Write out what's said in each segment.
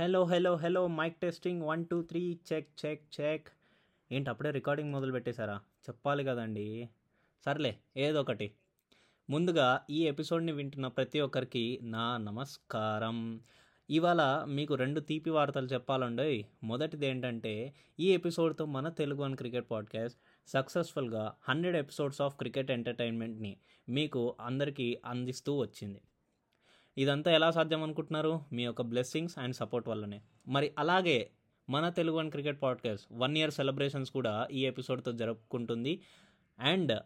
Hello hello hello mike testing one two three check check check. ఏంటి అప్పుడే recording మొదలు పెట్టేశారా? చెప్పాలి కదండి. సర్లే ఏదో ఒకటి. ముందుగా ఈ ఎపిసోడ్ని వింటున్న ప్రతి ఒక్కరికి నా నమస్కారం. ఇవాళ మీకు రెండు తీపి వార్తలు చెప్పాలండి మొదటిది ఏంటంటే ఈ ఎపిసోడ్తో మన తెలుగు వన్ క్రికెట్ పాడ్కాస్ట్ సక్సెస్ఫుల్గా హండ్రెడ్ ఎపిసోడ్స్ ఆఫ్ క్రికెట్ ఎంటర్టైన్మెంట్ని మీకు అందరికీ అందిస్తూ వచ్చింది. ఇదంతా ఎలా సాధ్యం అనుకుంటున్నారు మీ యొక్క బ్లెస్సింగ్స్ అండ్ సపోర్ట్ వల్లనే. మరి అలాగే మన Telugu and cricket podcast one year celebrations కూడా ఈ ఎపిసోడ్తో జరుపుకుంటుంది. అండ్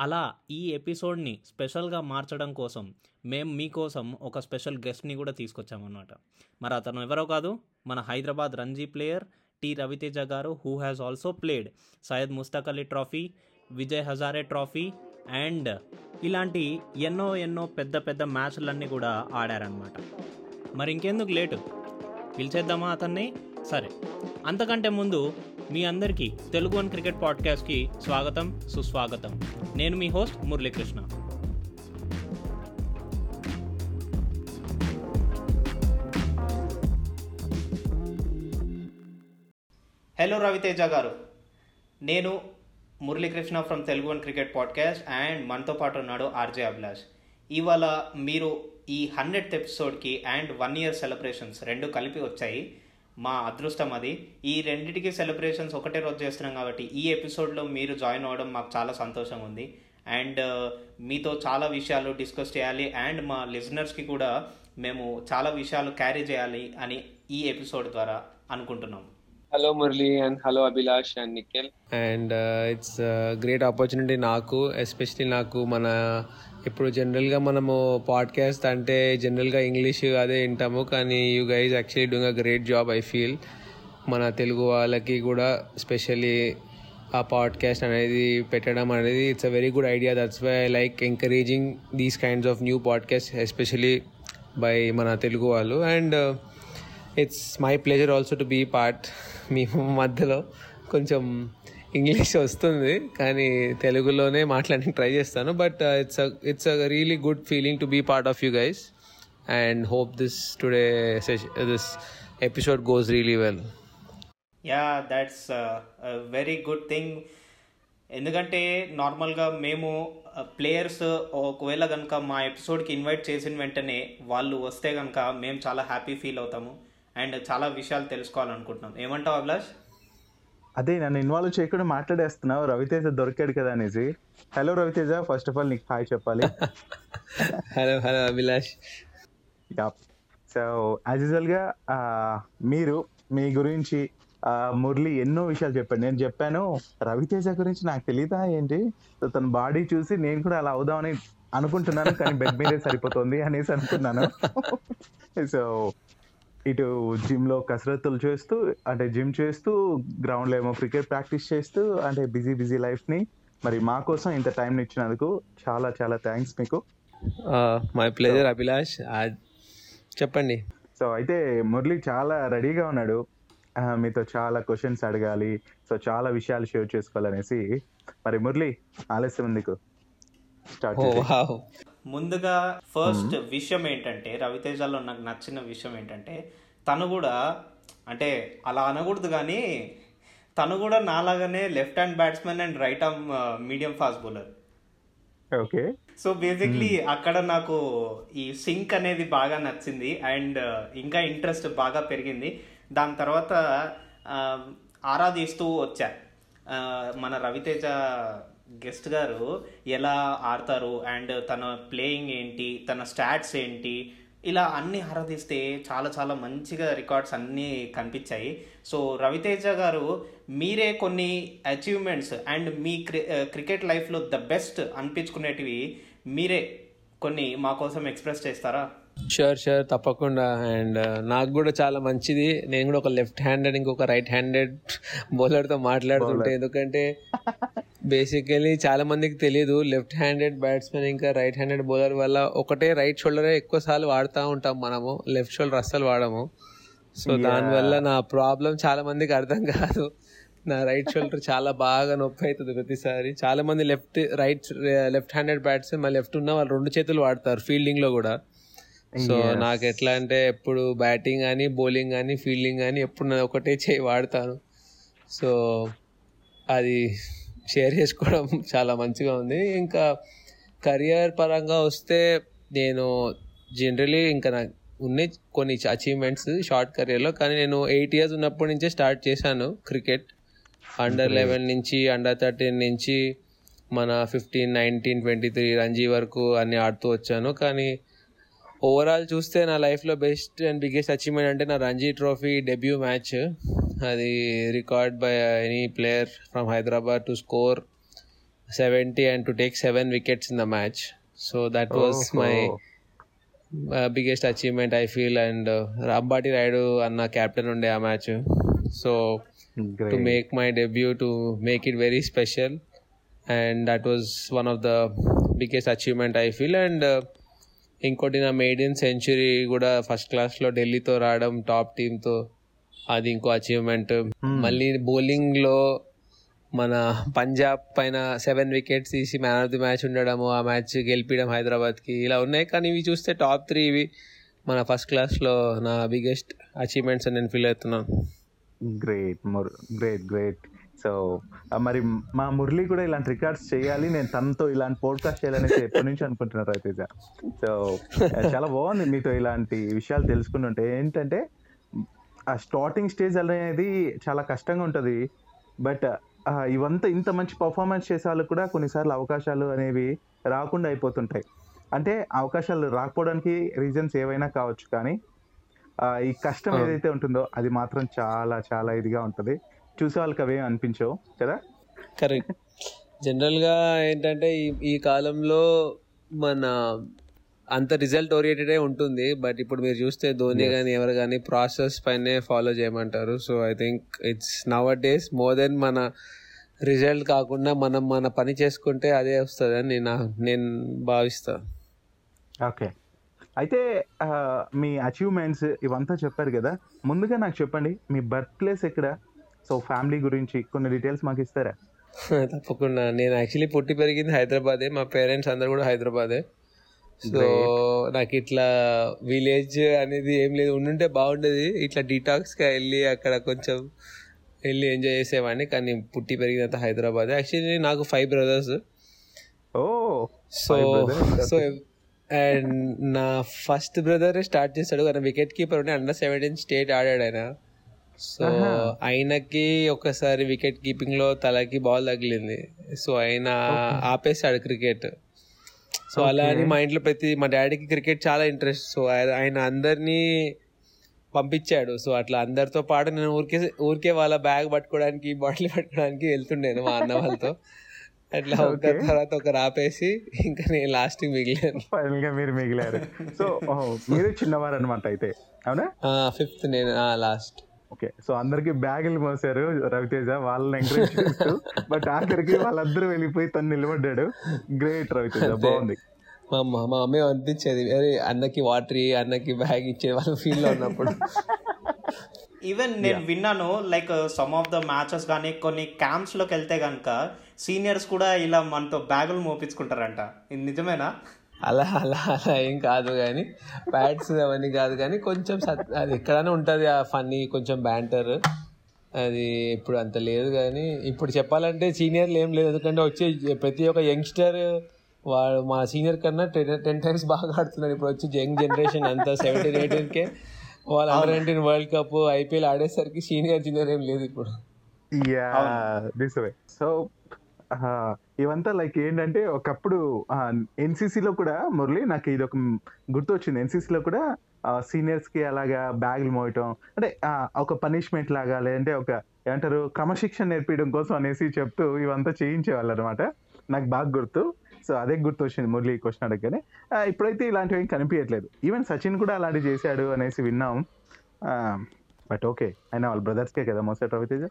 అలా ఈ ఎపిసోడ్ని స్పెషల్గా మార్చడం కోసం మేము మీకోసం ఒక స్పెషల్ గెస్ట్ని కూడా తీసుకొచ్చామన్నమాట. మరి అతను ఎవరో కాదు మన Hyderabad Ranji player T Raviteja garu who has also played Syed Mushtaq Ali trophy Vijay Hazare trophy and ఇలాంటి ఎన్నో ఎన్నో పెద్ద పెద్ద మ్యాచ్లన్నీ కూడా ఆడారనమాట మరి ఇంకెందుకు లేటు? పిలిచేద్దామా అతన్ని? సరే. అంతకంటే ముందు మీ అందరికీ తెలుగు వన్ క్రికెట్ పాడ్కాస్ట్కి స్వాగతం సుస్వాగతం. నేను మీ హోస్ట్ మురళీకృష్ణ. హలో రవితేజ గారు. నేను Muralikrishna from Telugu one cricket podcast and మనతో పాటు ఉన్నాడు ఆర్జే అభిలాష్. ఇవాళ మీరు ఈ హండ్రెడ్ ఎపిసోడ్కి అండ్ వన్ ఇయర్ సెలబ్రేషన్స్ రెండు కలిపి వచ్చాయి. మా అదృష్టం అది. ఈ రెండింటికి సెలబ్రేషన్స్ ఒకటే రోజు చేస్తున్నాం కాబట్టి ఈ ఎపిసోడ్లో మీరు జాయిన్ అవ్వడం మాకు చాలా సంతోషంగా ఉంది. అండ్ uh, మీతో చాలా విషయాలు డిస్కస్ చేయాలి. అండ్ మా లిజనర్స్కి కూడా మేము చాలా విషయాలు క్యారీ చేయాలి అని ఈ ఎపిసోడ్ ద్వారా అనుకుంటున్నాం hello Murali and hello Abhilash and Nikhil and it's great opportunity నాకు ఎస్పెషలీ నాకు మన ఇప్పుడు జనరల్గా మనము పాడ్కాస్ట్ అంటే జనరల్గా ఇంగ్లీష్ అదే వింటాము. కానీ you guys actually doing a great job I feel మన తెలుగు వాళ్ళకి కూడా స్పెషల్లీ ఆ పాడ్కాస్ట్ అనేది పెట్టడం అనేది it's a very good idea that's why like encouraging these kinds of new podcast especially by మన తెలుగు వాళ్ళు. And it's my pleasure also to be part మీ మధ్యలో కొంచెం ఇంగ్లీష్ వస్తుంది కానీ తెలుగులోనే మాట్లాడడానికి ట్రై చేస్తాను. But it's it's a really good feeling to be part of you guys and hope this today this episode goes really well yeah that's very good thing ఎందుకంటే నార్మల్గా మేము uh, ప్లేయర్స్ uh, ఒకవేళ కనుక మా ఎపిసోడ్కి invite చేసిన వెంటనే వాళ్ళు వస్తే కనుక మేము చాలా హ్యాపీ ఫీల్ అవుతాము. అండ్ చాలా విషయాలు తెలుసుకోవాలనుకుంటున్నాం. ఏమంటావు అభిలాష్? అదే నన్ను ఇన్వాల్వ్ చేయకుండా మాట్లాడేస్తున్నావు. రవితేజ దొరికాడు కదా అనేసి. Hello Raviteja. First of all నీకు హాయ్ చెప్పాలి. Hello hello Abhilash. So as యూజువల్గా మీరు మీ గురించి మురళి ఎన్నో విషయాలు చెప్పాడు. నేను చెప్పాను రవితేజ గురించి నాకు తెలియదా ఏంటి? సో తన బాడీ చూసి నేను కూడా అలా అవుదామని అనుకుంటున్నాను కానీ బెడ్ మీదే సరిపోతుంది అనేసి అనుకున్నాను. సో ఇటు జిమ్లో కసరత్తులు చేస్తూ అంటే జిమ్ చేస్తూ గ్రౌండ్లో ఏమో క్రికెట్ ప్రాక్టీస్ చేస్తూ అంటే బిజీ బిజీ లైఫ్ని మరి మా కోసం ఇంత టైం ఇచ్చినందుకు చాలా చాలా థ్యాంక్స్ మీకు. మై ప్లెజర్ అభిలాష్ చెప్పండి. సో అయితే మురళి చాలా రెడీగా ఉన్నాడు. మీతో చాలా క్వశ్చన్స్ అడగాలి. సో చాలా విషయాలు షేర్ చేసుకోవాలనేసి. మరి మురళి ఆలస్యం ఉంది స్టార్ట్ ముందుగా ఫస్ట్ విషయం ఏంటంటే రవితేజలో నాకు నచ్చిన విషయం ఏంటంటే తను కూడా అంటే అలా అనకూడదు కానీ తను కూడా నాలాగానే left hand batsmen and right arm medium fast bowler okay. So basically అక్కడ నాకు ఈ సింక్ అనేది బాగా నచ్చింది అండ్ ఇంకా ఇంట్రెస్ట్ బాగా పెరిగింది. దాని తర్వాత ఆ, ఆరాధిస్తూ వచ్చా. ఆ, మన రవితేజ గెస్ట్ గారు ఎలా ఆడతారు అండ్ తన ప్లేయింగ్ ఏంటి తన స్టాట్స్ ఏంటి ఇలా అన్ని ఆరాధిస్తే చాలా చాలా మంచిగా రికార్డ్స్ అన్నీ కనిపించాయి. సో రవితేజ గారు మీరే కొన్ని అచీవ్మెంట్స్ అండ్ మీ క్రి క్రికెట్ లైఫ్లో ద బెస్ట్ అనిపించుకునేటివి మీరే కొన్ని మా కోసం ఎక్స్ప్రెస్ చేస్తారా? షూర్ షూర్ తప్పకుండా. అండ్ నాకు కూడా చాలా మంచిది. నేను కూడా ఒక లెఫ్ట్ హ్యాండెడ్ ఇంకొక రైట్ హ్యాండెడ్ బౌలర్తో మాట్లాడుతుంటే ఎందుకంటే బేసికలీ చాలా మందికి తెలియదు లెఫ్ట్ హ్యాండెడ్ బ్యాట్స్మెన్ ఇంకా రైట్ హ్యాండెడ్ బౌలర్ వల్ల ఒకటే రైట్ షోల్డరే ఎక్కువ సార్లు వాడుతూ ఉంటాం మనము. లెఫ్ట్ షోల్డర్ అస్సలు వాడము. సో దానివల్ల నా ప్రాబ్లం చాలా మందికి అర్థం కాదు. నా రైట్ షోల్డర్ చాలా బాగా నొప్పి అవుతుంది ప్రతిసారి. చాలా మంది left right left handed batsman left ఉన్న వాళ్ళు రెండు చేతులు వాడతారు ఫీల్డింగ్లో కూడా. సో. నాకు ఎట్లా అంటే ఎప్పుడు బ్యాటింగ్ కానీ బౌలింగ్ కానీ ఫీల్డింగ్ కానీ ఎప్పుడు నేను ఒకటే చేయి వాడతాను. సో అది షేర్ చేసుకోవడం చాలా మంచిగా ఉంది. ఇంకా కెరియర్ పరంగా వస్తే నేను జనరలీ ఇంకా నాకు ఉన్నాయి కొన్ని అచీవ్మెంట్స్ షార్ట్ కెరియర్లో కానీ నేను ఎయిట్ ఇయర్స్ ఉన్నప్పటి నుంచే స్టార్ట్ చేశాను క్రికెట్ అండర్ లెవెన్ నుంచి అండర్ థర్టీన్ నుంచి మన fifteen nineteen twenty three Ranji వరకు అన్ని ఆడుతూ వచ్చాను. కానీ ఓవరాల్ చూస్తే నా లైఫ్లో బెస్ట్ అండ్ బిగ్గెస్ట్ అచీవ్మెంట్ అంటే నా రంజీ ట్రోఫీ డెబ్యూ మ్యాచ్ అది record by any player from Hyderabad to score seventy and to take seven wickets in the match so that was my biggest achievement I feel and Ambati Rayudu అన్న captain ఉండే ఆ match so make my debut to make it very special. And that was one of the biggest achievement i feel. And uh, ఇంకోటి నా maiden century కూడా first క్లాస్లో ఢిల్లీతో రావడం top టీంతో అది ఇంకో అచీవ్మెంట్ మళ్ళీ బౌలింగ్లో మన పంజాబ్ పైన సెవెన్ వికెట్స్ తీసి మ్యాన్ ఆఫ్ ది మ్యాచ్ ఉండడము ఆ మ్యాచ్ గెలిపించడం హైదరాబాద్కి ఇలా ఉన్నాయి. కానీ ఇవి చూస్తే టాప్ త్రీ ఇవి. మన ఫస్ట్ క్లాస్లో నా బిగ్గెస్ట్ అచీవ్మెంట్స్ అని నేను ఫీల్ అవుతున్నాను గ్రేట్ ముర్ గ్రేట్ గ్రేట్ సో మరి మా మురళి కూడా ఇలాంటి రికార్డ్స్ చేయాలి. నేను తనతో ఇలాంటి పోడ్కాస్ట్ చేయాలని ఎప్పటి నుంచి అనుకుంటున్నారు రవితేజ? సో చాలా బాగుంది మీతో ఇలాంటి విషయాలు తెలుసుకుంటుంటే ఏంటంటే ఆ స్టార్టింగ్ స్టేజ్ అనేది చాలా కష్టంగా ఉంటుంది. బట్ ఇవంతా ఇంత మంచి పర్ఫార్మెన్స్ చేసే వాళ్ళకి కూడా కొన్నిసార్లు అవకాశాలు అనేవి రాకుండా అయిపోతుంటాయి. అంటే అవకాశాలు రాకపోవడానికి రీజన్స్ ఏవైనా కావచ్చు కానీ ఈ కష్టం. ఏదైతే ఉంటుందో అది మాత్రం చాలా చాలా ఇదిగా ఉంటుంది. చూసే వాళ్ళకి అవేం అనిపించవు కదా? కరెక్ట్. జనరల్గా ఏంటంటే ఈ ఈ కాలంలో మన అంత రిజల్ట్ ఓరియంటెడే ఉంటుంది బట్ ఇప్పుడు మీరు చూస్తే ధోని. కానీ ఎవరు కానీ ప్రాసెస్ పైనే ఫాలో చేయమంటారు. So I think it's nowadays more than మన రిజల్ట్ కాకుండా మనం మన పని చేసుకుంటే అదే వస్తుందని నేను నేను భావిస్తాను ఓకే. అయితే మీ అచీవ్మెంట్స్ ఇవంతా చెప్పారు కదా? ముందుగా నాకు చెప్పండి మీ బర్త్ ప్లేస్ ఎక్కడ? సో ఫ్యామిలీ గురించి కొన్ని డీటెయిల్స్ మాకు ఇస్తారా? తప్పకుండా. నేను యాక్చువల్లీ పుట్టి పెరిగింది హైదరాబాదే. మా పేరెంట్స్ అందరు కూడా హైదరాబాదే. సో నాకు ఇట్లా విలేజ్ అనేది ఏం లేదు. ఉండుంటే బాగుండేది. ఇట్లా డీటాక్స్గా వెళ్ళి అక్కడ కొంచెం వెళ్ళి ఎంజాయ్ చేసేవాడిని. కానీ పుట్టి పెరిగినంత హైదరాబాద్. యాక్చువల్లీ నాకు five brothers oh so so and నా ఫస్ట్ బ్రదర్ స్టార్ట్ చేశాడు ఆయన వికెట్ కీపర్ ఉంటే అండర్ సెవెంటీన్ స్టేట్ ఆడాడు ఆయన. సో. ఆయనకి ఒకసారి వికెట్ కీపింగ్లో తలకి బాల్ తగిలింది. సో ఆయన ఆపేశాడు క్రికెట్. సో అలా అని మా ఇంట్లో ప్రతి మా డాడీకి క్రికెట్ చాలా ఇంట్రెస్ట్. సో ఆయన అందరినీ పంపించాడు. సో అట్లా అందరితో పాటు నేను ఊరికే ఊరికే వాళ్ళ బ్యాగ్ పట్టుకోవడానికి బాటిల్ పట్టుకోవడానికి వెళ్తుండేను మా అన్న వాళ్ళతో. అట్లా ఒక. తర్వాత ఒకరు ఆపేసి ఇంకా నేను లాస్ట్ మిగిలాను. ఫైనల్గా మీరు మిగిలారు. సో మీరు చిన్నవారు అనమాట అయితే అవునా? ఫిఫ్త్ నేను లాస్ట్. ఓకే. సో అందరికి బ్యాగులు మోసారు రవితేజ. వాళ్ళని ఎంకరేజ్ చేస్తూ బట్ ఆఖరికి వాళ్ళందరూ వెళ్ళిపోయి తను నిలబడ్డాడు. గ్రేట్ రవితేజ. బాగుంది. మా అమ్మ మా అమ్మే అనిపించేది అరే అన్నకి వాటర్ అన్నకి బ్యాగ్ ఇచ్చే వాళ్ళ ఫీల్లో ఉన్నప్పుడు. ఈవెన్ నేను విన్నాను like some of the matches కానీ కొన్ని క్యాంప్స్లోకి వెళ్తే కనుక సీనియర్స్ కూడా ఇలా మనతో బ్యాగులు మోపించుకుంటారంట. ఇది నిజమేనా? అలా అలా అలా ఏం కాదు కానీ బ్యాట్స్ అవన్నీ కాదు కానీ కొంచెం సత్- అది ఎక్కడైనా ఉంటుంది ఆ ఫన్నీ కొంచెం బ్యాంటర్ అది ఇప్పుడు అంత లేదు కానీ ఇప్పుడు చెప్పాలంటే సీనియర్లు ఏం లేదు. ఎందుకంటే వచ్చే ప్రతి ఒక్క యంగ్స్టర్ వాడు మా సీనియర్ కన్నా టెన్ టెన్ టైమ్స్ బాగా ఆడుతున్నారు ఇప్పుడు వచ్చి యంగ్ జనరేషన్ అంతా సెవెంటీన్ ఎయిటీన్కే వాళ్ళు under nineteen world cup IPL ఆడేసరికి senior junior ఏం లేదు ఇప్పుడు. యా దిస్ ఇవంతా లైక్ ఏంటంటే ఒకప్పుడు NCC లో కూడా మురళి నాకు ఇది ఒక గుర్తు వచ్చింది NCC లో కూడా సీనియర్స్కి అలాగా బ్యాగులు మోయటం అంటే ఆ, ఒక పనిష్మెంట్ లాగా లేదంటే ఒక ఏమంటారు క్రమశిక్షణ నేర్పించడం కోసం అనేసి చెప్తూ ఇవంతా చేయించేవాళ్ళు అనమాట నాకు బాగా గుర్తు. సో అదే గుర్తు వచ్చింది మురళి క్వశ్చన్ అడగగానే. ఇప్పుడైతే ఇలాంటివి ఏం కనిపించట్లేదు ఈవెన్ సచిన్ కూడా అలాంటివి చేశాడు అనేసి విన్నాం. బట్ ఓకే అయినా వాళ్ళ బ్రదర్స్కే కదా మోసాడు రవితేజ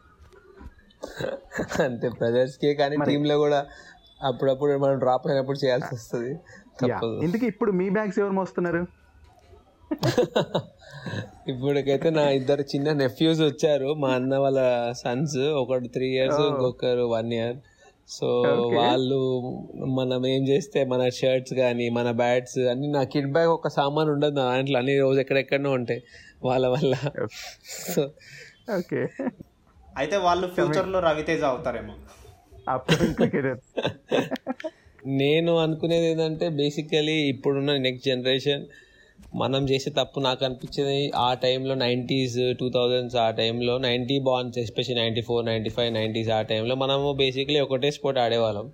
అంతే బ్రదర్స్ కే కానీ టీమ్లో కూడా అప్పుడప్పుడు మనం డ్రాప్ అయినప్పుడు చేయాల్సి వస్తుంది. ఇంతకీ ఇప్పుడు మీ బ్యాగ్స్ ఎవరు మోస్తున్నారు? ఇప్పటికైతే నా ఇద్దరు చిన్న నెఫ్యూస్ వచ్చారు. మా అన్న వాళ్ళ సన్స్ ఒకడు త్రీ ఇయర్స్ ఇంకొకరు వన్ ఇయర్ సో. వాళ్ళు మనం ఏం చేస్తే మన షర్ట్స్ కానీ మన బ్యాట్స్ అన్ని నా కిడ్ బ్యాగ్ ఒక సామాన్ ఉండదు నా దాంట్లో. అన్ని రోజు ఎక్కడెక్కడనో ఉంటాయి వాళ్ళ వల్ల. So okay. అయితే వాళ్ళు ఫ్యూచర్లో రవితేజ అవుతారేమో. నేను అనుకునేది ఏంటంటే బేసికలీ ఇప్పుడున్న నెక్స్ట్ జనరేషన్ మనం చేసే తప్పు నాకు అనిపించింది ఆ టైంలో నైంటీస్ టూ థౌజండ్స్ ఆ టైంలో ninety బాన్స్ especially ninety four ninety five nineties ఆ టైంలో మనము బేసికలీ ఒకటే స్పోర్ట్ ఆడేవాళ్ళం.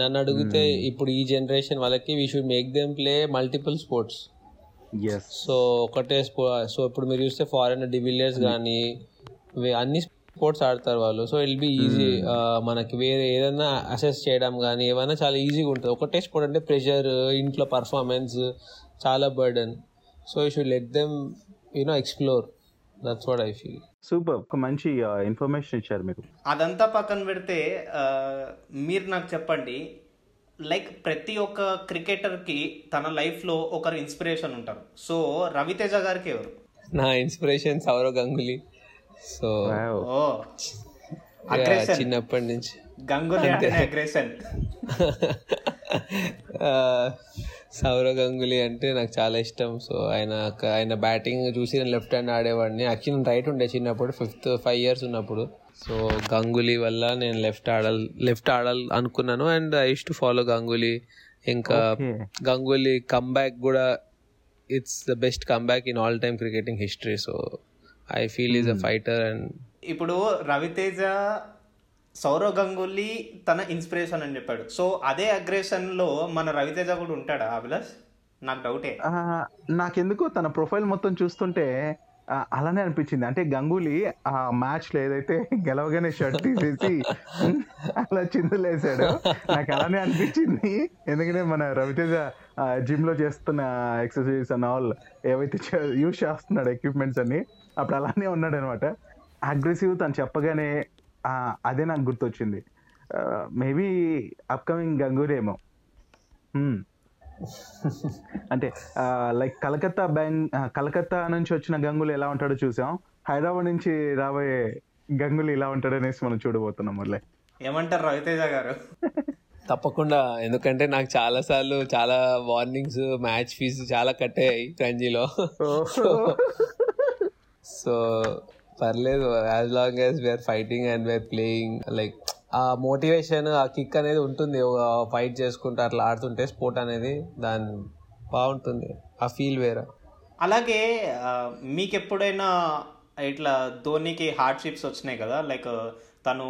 నన్ను అడిగితే ఇప్పుడు ఈ జనరేషన్ వాళ్ళకి we should make them play multiple sports so ఒకటే స్పో సో ఇప్పుడు మీరు చూస్తే ఫారెన్ డివిలియర్స్ కానీ అన్ని స్పోర్ట్స్ ఆడతారు వాళ్ళు. సో ఇల్ బి ఈజీ మనకి వేరే ఏదైనా అసెస్ చేయడం కానీ ఏమైనా చాలా ఈజీగా ఉంటుంది. ఒకటే స్పోర్ట్ అంటే ప్రెషర్ ఇంట్లో పర్ఫార్మెన్స్ చాలా burden so you should let them you know explore that's what I feel super ఒక మంచి ఇన్ఫర్మేషన్ ఇచ్చారు మీరు అదంతా పక్కన పెడితే మీరు నాకు చెప్పండి లైక్ ప్రతి ఒక్క క్రికెటర్కి తన లైఫ్లో ఒకరు ఇన్స్పిరేషన్ ఉంటారు. సో రవితేజ గారికి ఎవరు? నా ఇన్స్పిరేషన్ సౌరవ్ గంగులీ. సో చిన్నప్పటి నుంచి గంగులీ అగ్రెషన్ సౌరవ్ గంగులీ అంటే నాకు చాలా ఇష్టం. సో ఆయన ఆయన బ్యాటింగ్ చూసి నేను లెఫ్ట్ హ్యాండ్ ఆడేవాడిని. యాక్చువల్లీ నేను రైట్ ఉండే చిన్నప్పుడు ఫిఫ్త్ ఫైవ్ ఇయర్స్ ఉన్నప్పుడు. సో గంగులీ వల్ల నేను లెఫ్ట్ ఆడాలి లెఫ్ట్ ఆడాలి అనుకున్నాను. And I to follow Ganguly. ఇంకా. గంగూలీ కమ్బ్యాక్ కూడా it's the best comeback in all time cricketing history so I feel is a fighter and ఇప్పుడు రవితేజ సౌరవ్ గంగూలీ తన ఇన్స్పిరేషన్ అని చెప్పాడు. సో అదే అగ్రెషన్లో మన రవితేజ కూడా ఉంటాడా అభిలాష్? నాకు డౌటే ఆ, నాకెందుకో తన ప్రొఫైల్ మొత్తం చూస్తుంటే అలానే అనిపించింది. అంటే గంగూలీ ఆ మ్యాచ్లో ఏదైతే గెలవగానే షర్ట్ తీసేసి అలా చిందులేసాడు నాకు అలానే అనిపించింది. ఎందుకంటే మన రవితేజ జిమ్లో చేస్తున్న ఎక్సర్సైజ్ అండ్ ఆల్ ఏవైతే యూజ్ చేస్తున్నాడు ఎక్విప్మెంట్స్ అన్ని అప్పుడు అలానే ఉన్నాడు అనమాట అగ్రెసివ్ తను చెప్పగానే అదే నాకు గుర్తొచ్చింది. మేబీ అప్కమింగ్ గంగూరేమో అంటే లైక్ కలకత్తా బ్యాంక్ కలకత్తా నుంచి వచ్చిన గంగులు ఎలా ఉంటాడో చూసాం. హైదరాబాద్ నుంచి రాబోయే గంగులు ఇలా ఉంటాడనేసి మనం చూడబోతున్నాం మళ్ళీ ఏమంటారు రవితేజ గారు? తప్పకుండా ఎందుకంటే నాకు చాలా సార్లు చాలా వార్నింగ్స్ మ్యాచ్ ఫీజు చాలా కట్టాయి రంజీలో సో పర్లేదు as long as we're fighting and we're playing like ఆ మోటివేషన్ ఆ కిక్ అనేది ఉంటుంది. ఫైట్ చేసుకుంటూ అట్లా ఆడుతుంటే స్పోర్ట్ అనేది దాని బాగుంటుంది. ఆ ఫీల్ వేరే. అలాగే మీకు ఎప్పుడైనా ఇట్లా ధోనికి హార్డ్షిప్స్ వచ్చినాయి కదా? లైక్ తను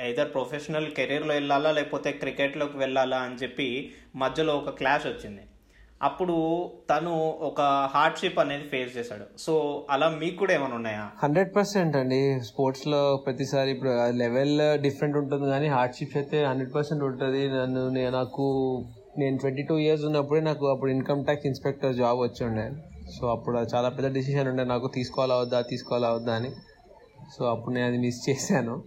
ఐదర్ ప్రొఫెషనల్ కెరీర్లో వెళ్ళాలా లేకపోతే క్రికెట్లోకి వెళ్ళాలా అని చెప్పి మధ్యలో ఒక క్లాష్ వచ్చింది. అప్పుడు తను ఒక హార్డ్షిప్ అనేది ఫేస్ చేశాడు. సో అలా మీకు కూడా ఏమైనా ఉన్నాయా? హండ్రెడ్ పర్సెంట్ అండి. స్పోర్ట్స్లో ప్రతిసారి ఇప్పుడు లెవెల్ డిఫరెంట్ ఉంటుంది కానీ హార్డ్షిప్స్ అయితే హండ్రెడ్ పర్సెంట్ ఉంటుంది. నన్ను నేను నాకు నేను ట్వంటీ టూ ఇయర్స్ ఉన్నప్పుడే నాకు అప్పుడు ఇన్కమ్ ట్యాక్స్ ఇన్స్పెక్టర్ జాబ్ వచ్చి ఉండే. సో అప్పుడు చాలా పెద్ద డిసిషన్ ఉండే. నాకు తీసుకోవాలా వద్దా తీసుకోవాలా వద్దా అని. సో అప్పుడు నేను అది మిస్ చేశాను.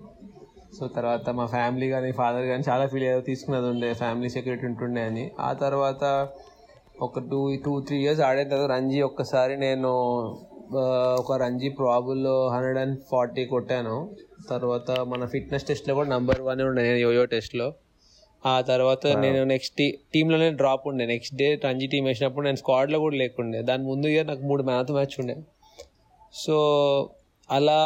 సో తర్వాత మా ఫ్యామిలీ కానీ ఫాదర్ కానీ చాలా ఫీల్ అయ్యారు. తీసుకున్నది ఉండే ఫ్యామిలీ సెక్యూరిటీ ఉంటుండే అని. ఆ తర్వాత ఒక టూ టూ త్రీ ఇయర్స్ ఆడిన తర్వాత రంజీ ఒక్కసారి నేను ఒక రంజీ ప్రాబుల్లో హండ్రెడ్ అండ్ ఫార్టీ కొట్టాను. తర్వాత మన ఫిట్నెస్ టెస్ట్లో కూడా నంబర్ వన్ ఉండే నేను యోయో టెస్ట్లో ఆ తర్వాత నేను నెక్స్ట్ టీ టీంలోనే డ్రాప్ ఉండే. నెక్స్ట్ డే రంజీ టీం వేసినప్పుడు నేను స్క్వాడ్లో కూడా లేకుండే. దాని ముందు ఇయర్ నాకు మూడు మ్యాచ్ మ్యాచ్ ఉండే. సో అలా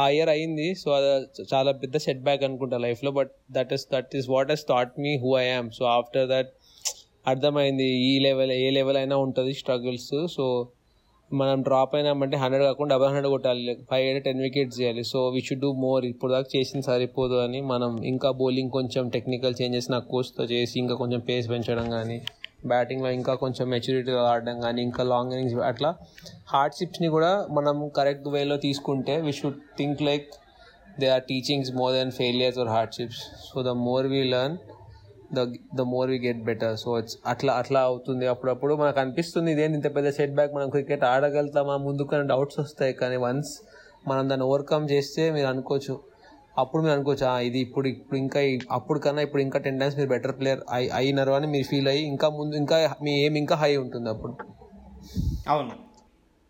ఆ ఇయర్ అయింది. సో అది చాలా పెద్ద సెట్ బ్యాక్ అనుకుంటా లైఫ్లో but that is that is what he's taught me who I am so after that అర్థమైంది. ఈ లెవెల్ ఏ లెవెల్ అయినా ఉంటుంది స్ట్రగుల్స్ సో మనం డ్రాప్ అయినామంటే హండ్రెడ్ కాకుండా డబల్ హండ్రెడ్ కొట్టాలి. ఫైవ్ హండ్రెడ్ టెన్ వికెట్స్ చేయాలి. So we should do more ఇప్పుడు దాకా చేసిన సరిపోదు అని మనం ఇంకా బౌలింగ్ కొంచెం టెక్నికల్ చేంజెస్ నా కోచ్తో చేసి ఇంకా కొంచెం పేస్ పెంచడం కానీ బ్యాటింగ్లో ఇంకా కొంచెం మెచ్యూరిటీ ఆడడం కానీ ఇంకా లాంగ్ ఇన్నింగ్స్ అట్లా హార్డ్షిప్స్ని కూడా మనం కరెక్ట్ వేలో తీసుకుంటే we should think like they are teachings more than failures or hardships so the more we learn the the more we get better so it's అట్లా అట్లా అవుతుంది అప్పుడప్పుడు. మనకు అనిపిస్తుంది ఇదేంటి ఇంత పెద్ద సెట్ బ్యాక్ మనం క్రికెట్ ఆడగలుగుతామా? ముందుకు డౌట్స్ వస్తాయి. కానీ వన్స్ మనం దాన్ని ఓవర్కమ్ చేస్తే మీరు అనుకోవచ్చు అప్పుడు మీరు అనుకోవచ్చు "ఆ, ఇది ఇప్పుడు ఇప్పుడు ఇంకా అప్పుడు కన్నా ఇప్పుడు ఇంకా టెన్ టైమ్స్ మీరు బెటర్ ప్లేయర్ అయి అయినారు అని మీరు ఫీల్ అయ్యి ఇంకా ముందు ఇంకా మీ ఏం ఇంకా హై ఉంటుంది అప్పుడు. అవును.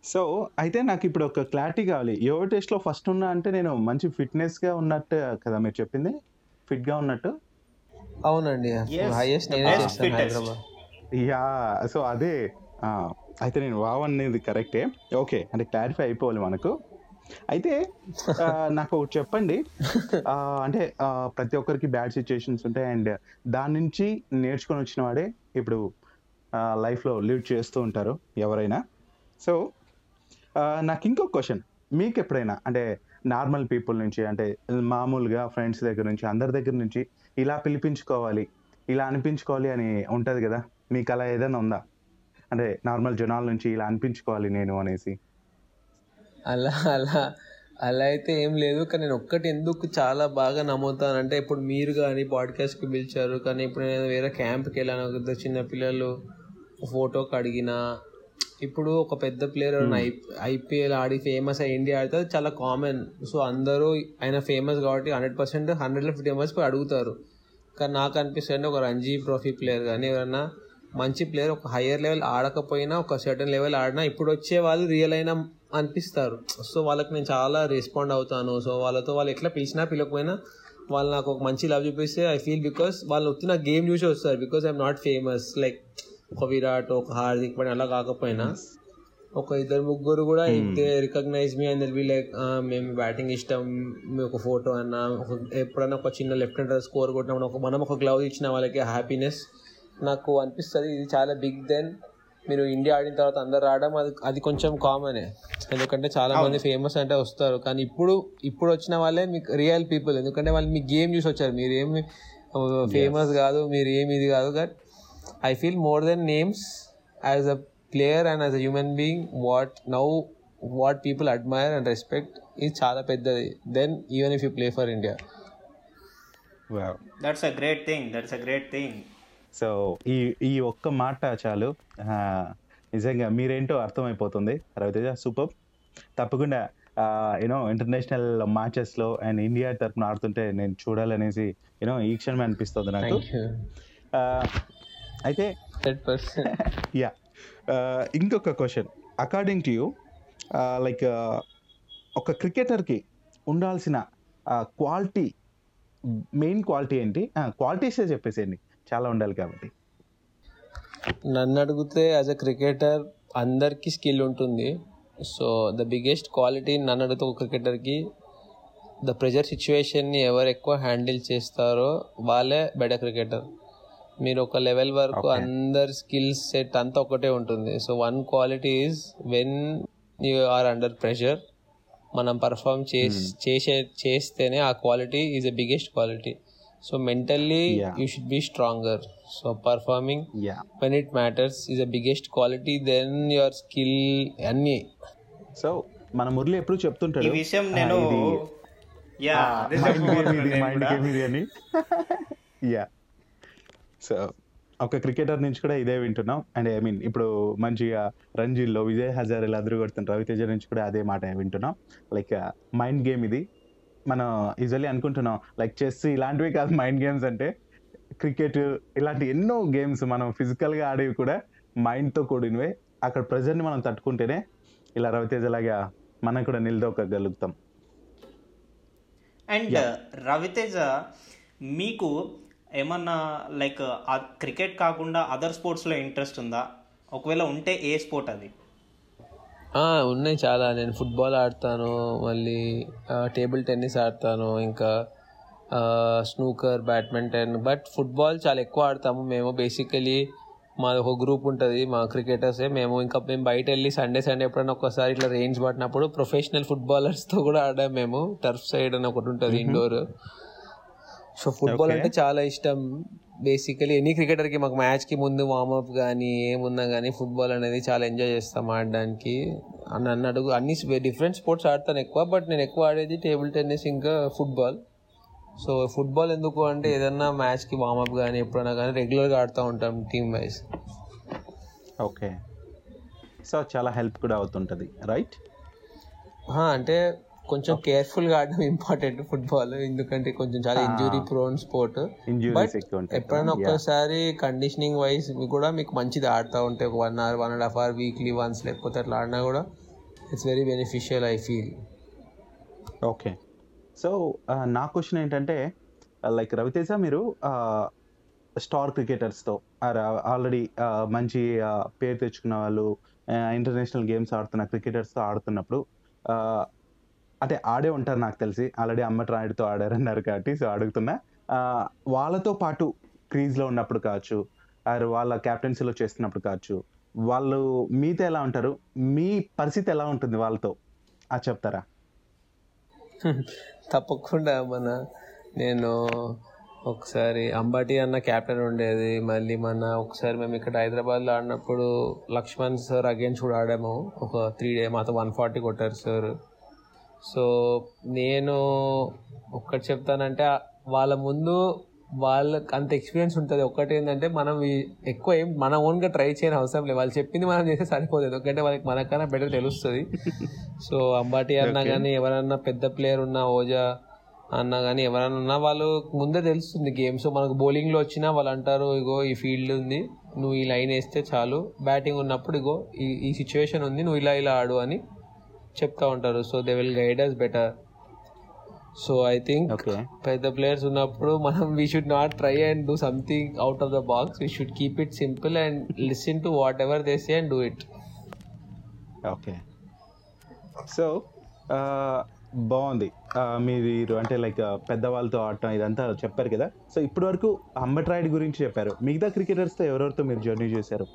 సో అయితే నాకు ఇప్పుడు ఒక క్లారిటీ కావాలి. యోగ టెస్ట్లో ఫస్ట్ ఉన్నా అంటే నేను మంచి ఫిట్నెస్గా ఉన్నట్టు కదా మీరు చెప్పింది? ఫిట్గా ఉన్నట్టు? అవునండి. హైయెస్ట్ నేనే చేస్తాను. హైదరాబాద్. యా సో అదే అయితే నేను వావ్ అనేది కరెక్టే ఓకే అంటే క్లారిఫై అయిపోవాలి మనకు. అయితే నాకు ఒకటి చెప్పండి అంటే ప్రతి ఒక్కరికి బ్యాడ్ సిచ్యుయేషన్స్ ఉంటాయి. అండ్ దాని నుంచి నేర్చుకొని వచ్చిన వాడే ఇప్పుడు లైఫ్లో లీడ్ చేస్తూ ఉంటారు ఎవరైనా. సో నాకు ఇంకో క్వశ్చన్ మీకు ఎప్పుడైనా అంటే నార్మల్ పీపుల్ నుంచి అంటే మామూలుగా ఫ్రెండ్స్ దగ్గర నుంచి అందరి దగ్గర నుంచి ఇలా పిలిపించుకోవాలి ఇలా అనిపించుకోవాలి అని ఉంటుంది కదా? మీకు అలా ఏదైనా ఉందా? అంటే నార్మల్ జనాల నుంచి ఇలా అనిపించుకోవాలి నేను అనేసి. అలా అలా అలా అయితే ఏం లేదు. కానీ నేను ఒక్కటి ఎందుకు చాలా బాగా నమ్ముతానంటే ఇప్పుడు మీరు కానీ పాడ్కాస్ట్కి పిలిచారు కానీ ఇప్పుడు నేను వేరే క్యాంప్కి వెళ్ళాను. చిన్న పిల్లలు ఫోటోకి అడిగిన ఇప్పుడు ఒక పెద్ద ప్లేయర్ ఐపీఎల్ ఆడి ఫేమస్ అయ్యి ఇండియా ఆడితే చాలా కామన్. సో అందరూ ఆయన ఫేమస్ కాబట్టి హండ్రెడ్ పర్సెంట్ హండ్రెడ్లో ఫిఫ్టీ మెంబర్స్ అడుగుతారు. కానీ నాకు అనిపిస్తుంది ఒక రంజీ ట్రోఫీ ప్లేయర్ కానీ ఎవరైనా మంచి ప్లేయర్ ఒక హయ్యర్ లెవెల్ ఆడకపోయినా ఒక సర్టన్ లెవెల్ ఆడినా ఇప్పుడు వచ్చే వాళ్ళు రియల్ అయినా అనిపిస్తారు. సో వాళ్ళకి నేను చాలా రెస్పాండ్ అవుతాను. సో వాళ్ళతో వాళ్ళు ఎట్లా పిలిచినా పిలకపోయినా వాళ్ళు నాకు ఒక మంచి లవ్ చూపిస్తే ఐ ఫీల్ బికాస్ వాళ్ళు వచ్చిన గేమ్ చూసి వస్తారు. Because I'm not famous like ఒక విరాట్ ఒక హార్దిక్ పని అలా కాకపోయినా ఒక ఇద్దరు ముగ్గురు కూడా they recognise me and be like మేము బ్యాటింగ్ ఇష్టం మీ ఒక ఫోటో అన్న ఒక ఎప్పుడైనా ఒక చిన్న లెఫ్ట్ హ్యాండర్ స్కోర్ కొట్టినప్పుడు ఒక మనం ఒక గ్లౌజ్ ఇచ్చిన వాళ్ళకి హ్యాపీనెస్ నాకు అనిపిస్తుంది. ఇది చాలా బిగ్ దెన్ మీరు ఇండియా ఆడిన తర్వాత అందరు రావడం అది అది కొంచెం కామనే ఎందుకంటే చాలా మంది ఫేమస్ అంటే వస్తారు. కానీ ఇప్పుడు ఇప్పుడు వచ్చిన వాళ్ళే మీకు రియల్ పీపుల్ ఎందుకంటే వాళ్ళు మీ గేమ్ చూసి వచ్చారు. మీరు ఏమి ఫేమస్ కాదు మీరు ఏమి ఇది కాదు. But I feel more than names as a player and as a human being what now what people admire and respect ఇది చాలా పెద్దది than even if you play for India that's a great thing that's a great thing so ఈ ఈ ఒక్క మాట చాలు. నిజంగా మీరేంటో అర్థమైపోతుంది. రవితేజ సూపర్. తప్పకుండా యూనో ఇంటర్నేషనల్ మ్యాచెస్లో అండ్ ఇండియా తరఫున ఆడుతుంటే నేను చూడాలనేసి యూనో ఈ క్షణమే అనిపిస్తుంది నాకు. అయితే యా ఇంకొక question according to you like ఒక క్రికెటర్కి ఉండాల్సిన క్వాలిటీ మెయిన్ క్వాలిటీ ఏంటి? క్వాలిటీసే చెప్పేసేయండి. చాలా ఉండాలి కాబట్టి. నన్ను అడిగితే యాజ్ అ క్రికెటర్ అందరికీ స్కిల్ ఉంటుంది. సో ద బిగ్గెస్ట్ క్వాలిటీ నన్ను అడిగితే ఒక క్రికెటర్కి ద ప్రెజర్ సిచ్యువేషన్ని ఎవరు ఎక్కువ హ్యాండిల్ చేస్తారో వాళ్ళే బెటర్ క్రికెటర్ మీరు ఒక లెవెల్ వరకు. అందరి స్కిల్ సెట్ అంతా ఒకటే ఉంటుంది. So one quality is when you are under pressure మనం పర్ఫామ్ చేసే చేస్తేనే ఆ quality is the biggest quality so mentally Yeah. You should be stronger so performing yeah when it matters is the biggest quality then your skill అన్ని so మన మురళి ఎప్పుడు చెప్తుంటాడు? ఈ విషయం "ఆ, నేను యా అని. యా సో ఒక క్రికెటర్ నుంచి కూడా ఇదే వింటున్నాం. అండ్ ఐ మీన్ ఇప్పుడు మంచిగా రంజీల్లో విజయ్ హజారేలు అదురు కొడుతున్న రవితేజ నుంచి కూడా అదే మాట వింటున్నాం. లైక్ మైండ్ గేమ్ ఇది. మనం యూజువల్లీ అనుకుంటున్నాం. లైక్ చెస్ ఇలాంటివి కాదు మైండ్ గేమ్స్ అంటే. క్రికెట్ ఇలాంటి ఎన్నో గేమ్స్ మనం ఫిజికల్గా ఆడేవి కూడా మైండ్తో కూడినవే. అక్కడ ప్రెజర్ని మనం తట్టుకుంటేనే ఇలా రవితేజ లాగా మనం కూడా నిలదొక్కగలుగుతాం. అండ్ రవితేజ మీకు ఏమన్నా లైక్ క్రికెట్ కాకుండా అదర్ స్పోర్ట్స్లో ఇంట్రెస్ట్ ఉందా? ఒకవేళ ఉంటే ఏ స్పోర్ట్ అది? ఉన్నాయి చాలా. నేను ఫుట్బాల్ ఆడతాను మళ్ళీ టేబుల్ టెన్నిస్ ఆడతాను ఇంకా స్నూకర్ బ్యాడ్మింటన్ బట్ ఫుట్బాల్ చాలా ఎక్కువ ఆడతాము. మేము బేసికలీ మాది ఒక గ్రూప్ ఉంటుంది మా క్రికెటర్సే మేము ఇంకా మేము బయట వెళ్ళి సండే సండే ఎప్పుడైనా ఒకసారి ఇట్లా రేంజ్ పట్టినప్పుడు ప్రొఫెషనల్ ఫుట్బాలర్స్తో కూడా ఆడాము మేము. టర్ఫ్ సైడ్ అని ఒకటి ఉంటుంది ఇండోర్ సో ఫుట్బాల్. అంటే చాలా ఇష్టం. బేసికలీ ఎనీ క్రికెటర్కి మాకు మ్యాచ్కి ముందు వార్మప్ కానీ ఏమున్నా కానీ ఫుట్బాల్ అనేది చాలా ఎంజాయ్ చేస్తాం ఆడడానికి. అని నన్ను అడుగు అన్ని డిఫరెంట్ స్పోర్ట్స్ ఆడతాను ఎక్కువ బట్ నేను ఎక్కువ ఆడేది టేబుల్ టెన్నిస్ ఇంకా ఫుట్బాల్ సో ఫుట్బాల్ ఎందుకు అంటే ఏదన్నా మ్యాచ్కి వార్మప్ కానీ ఎప్పుడైనా కానీ రెగ్యులర్గా ఆడుతూ ఉంటాం టీమ్ వైజ్ ఓకే సో చాలా హెల్ప్ కూడా అవుతుంటది రైట్ అంటే కొంచెం కేర్ఫుల్గా ఆడడం ఇంపార్టెంట్ ఫుట్బాల్ ఎందుకంటే కొంచెం చాలా ఇంజురీ ప్రోన్ స్పోర్ట్ బట్ ఎప్పుడైనా ఒక్కసారి కండిషనింగ్ వైజ్ కూడా మీకు మంచిది ఆడుతూ ఉంటే ఒక one hour one and half hour weekly once లేకపోతే అట్లా ఆడినా కూడా it's very beneficial I feel okay so నా క్వశ్చన్ ఏంటంటే లైక్ రవితేజ మీరు స్టార్ క్రికెటర్స్తో ఆల్రెడీ మంచి ఆ, పేరు తెచ్చుకున్న వాళ్ళు ఇంటర్నేషనల్ గేమ్స్ ఆడుతున్న క్రికెటర్స్తో ఆడుతున్నప్పుడు అంటే ఆడే ఉంటారు నాకు తెలిసి. ఆల్రెడీ అమ్మటి ట్రాయిడ్తో ఆడారన్నారు కాబట్టి సో అడుగుతున్నా. వాళ్ళతో పాటు క్రీజ్లో ఉన్నప్పుడు కావచ్చు ఆర్ వాళ్ళ క్యాప్టెన్సీలో చేస్తున్నప్పుడు కావచ్చు వాళ్ళు మీతో ఎలా ఉంటారు? మీ పరిస్థితి ఎలా ఉంటుంది వాళ్ళతో? అది చెప్తారా? తప్పకుండా మన నేను ఒకసారి అంబాటి అన్న క్యాప్టెన్ ఉండేది. మళ్ళీ మన ఒకసారి మేము ఇక్కడ హైదరాబాద్లో ఆడినప్పుడు లక్ష్మణ్ సార్ అగేన్స్ కూడా ఆడాము. ఒక త్రీ డే మాతో వన్ ఫార్టీ కొట్టారు సార్. సో నేను ఒక్కటి చెప్తానంటే వాళ్ళ ముందు వాళ్ళకి అంత ఎక్స్పీరియన్స్ ఉంటుంది. ఒక్కటి ఏంటంటే మనం ఎక్కువ ఏం మన ఓన్గా ట్రై చేయని అవసరం లేదు. వాళ్ళు చెప్పింది మనం చేస్తే సరిపోదు ఎందుకంటే వాళ్ళకి మనకన్నా బెటర్ తెలుస్తుంది. సో అంబాటి అన్నా. కానీ ఎవరన్నా పెద్ద ప్లేయర్ ఉన్నా ఓజా అన్నా కానీ ఎవరైనా ఉన్నా వాళ్ళు ముందే తెలుస్తుంది గేమ్ సో మనకు బౌలింగ్లో వచ్చినా వాళ్ళు అంటారు ఇగో ఈ ఫీల్డ్ ఉంది నువ్వు ఈ లైన్ వేస్తే చాలు. బ్యాటింగ్ ఉన్నప్పుడు ఇగో ఈ ఈ సిచ్యువేషన్ ఉంది నువ్వు ఇలా ఇలా ఆడు అని. చెప్తా ఉంటారు. So they will guide us better so I think okay పెద్ద ప్లేయర్స్ ఉన్నప్పుడు మనం we should not try and do something out of the box we should keep it simple and listen to whatever they say and do it okay so బాగుంది. మీరు అంటే like పెద్దవాళ్ళతో ఆడటం ఇదంతా చెప్పారు కదా. సో ఇప్పటి వరకు అంబట్రాయిడ్ గురించి చెప్పారు. మిగతా క్రికెటర్స్తో ఎవరెవరితో మీరు జర్నీ చేశారు?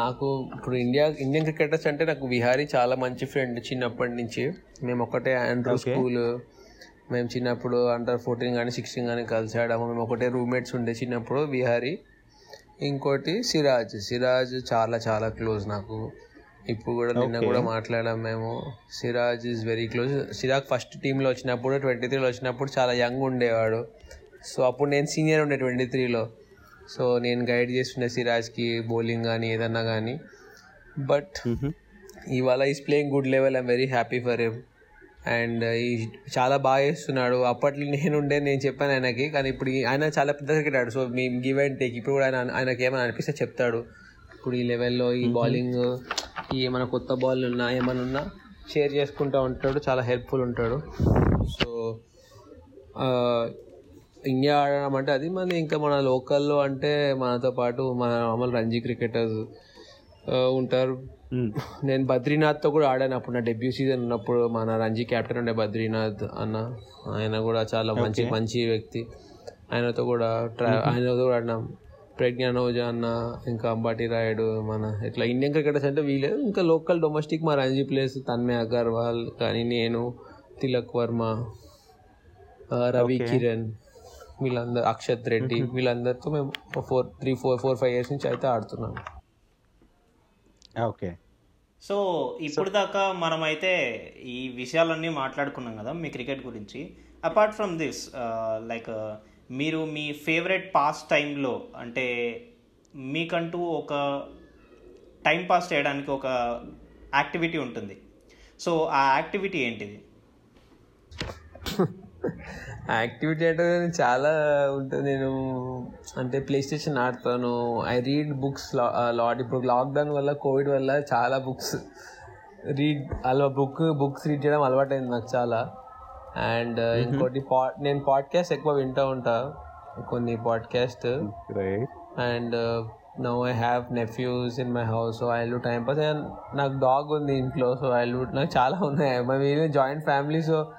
నాకు ఇప్పుడు ఇండియా ఇండియన్ క్రికెటర్స్ అంటే నాకు విహారీ చాలా మంచి ఫ్రెండ్ చిన్నప్పటి నుంచి. మేము ఒకటే ఆండ్రూ. స్కూల్ మేము చిన్నప్పుడు అండర్ ఫోర్టీన్ కానీ సిక్స్టీన్ కానీ కలిసి ఆడాము. మేము ఒకటే రూమ్మేట్స్ ఉండే చిన్నప్పుడు విహారీ. ఇంకోటి సిరాజ్. సిరాజ్ చాలా చాలా క్లోజ్ నాకు. ఇప్పుడు కూడా నిన్న. కూడా మాట్లాడాం మేము. Siraj is very close Siraj first టీంలో వచ్చినప్పుడు ట్వంటీ త్రీలో వచ్చినప్పుడు చాలా యంగ్ ఉండేవాడు. సో అప్పుడు నేను సీనియర్ ఉండే ట్వంటీ త్రీలో సో నేను గైడ్ చేస్తుండే సిరాజ్కి బౌలింగ్ కానీ ఏదన్నా కానీ బట్ ఇవాళ is playing good level I'm very happy for him and ఈ చాలా బాగా చేస్తున్నాడు. అప్పట్లో నేను ఉండే నేను చెప్పాను ఆయనకి. కానీ ఇప్పుడు ఆయన చాలా పెద్ద క్రికెట్ ఆడు. సో మేము గివ్ అండ్ టేక్ ఇప్పుడు కూడా ఆయన ఆయనకి ఏమైనా అనిపిస్తే చెప్తాడు. ఇప్పుడు ఈ లెవెల్లో ఈ బౌలింగ్ ఈ ఏమైనా కొత్త బాల్ ఉన్నా ఏమైనా ఉన్నా షేర్ చేసుకుంటూ ఉంటాడు. చాలా హెల్ప్ఫుల్ ఉంటాడు. సో ఇండియా ఆడడం అంటే అది మన ఇంకా మన లోకల్లో అంటే మనతో పాటు మన మామూలు రంజీ క్రికెటర్స్ ఉంటారు. నేను బద్రీనాథ్తో కూడా ఆడాను అప్పుడు. నా డెబ్యూ సీజన్ ఉన్నప్పుడు మన రంజీ కెప్టెన్ ఉండే బద్రీనాథ్ అన్న. ఆయన కూడా చాలా మంచి. మంచి వ్యక్తి. ఆయనతో కూడా ట్రా ఆయనతో కూడా ఆడినాం. ప్రజ్ఞాన్ ఓజా అన్న ఇంకా అంబాటి రాయుడు మన ఇట్లా ఇండియన్ క్రికెటర్స్ అంటే వీలే ఇంకా లోకల్ డొమెస్టిక్ మా రంజీ ప్లేయర్స్ తన్మయ్ అగర్వాల్ కానీ నేను తిలక్ వర్మ రవి. కిరణ్ వీళ్ళందరూ అక్షత్ రెడ్డి వీళ్ళందరితో మేము four three four four five years నుంచి అయితే ఆడుతున్నాం. ఓకే. సో ఇప్పుడు దాకా మనమైతే ఈ విషయాలన్నీ మాట్లాడుకున్నాం కదా మీ క్రికెట్ గురించి. అపార్ట్ ఫ్రమ్ దిస్ లైక్ మీరు మీ ఫేవరెట్ పాస్ టైంలో అంటే మీకంటూ ఒక టైం పాస్ చేయడానికి ఒక యాక్టివిటీ ఉంటుంది. సో ఆ యాక్టివిటీ ఏంటిది? యాక్టివిటీ అంటే చాలా ఉంటుంది. నేను అంటే ప్లే స్టేషన్ ఆడతాను ఐ రీడ్ బుక్స్ లాట్ ఇప్పుడు లాక్డౌన్ వల్ల కోవిడ్ వల్ల చాలా బుక్స్ రీడ్ అలా బుక్ బుక్స్ రీడ్ చేయడం అలవాటైంది నాకు చాలా. అండ్ ఇంకోటి నేను పాడ్కాస్ట్ ఎక్కువ వింటూ ఉంటా. కొన్ని podcast. And now I have nephews in my house so I do time pass. నాకు డాగ్ ఉంది ఇంట్లో సో ఐ డూ నాకు చాలా ఉన్నాయి. మేము జాయింట్ ఫ్యామిలీ సో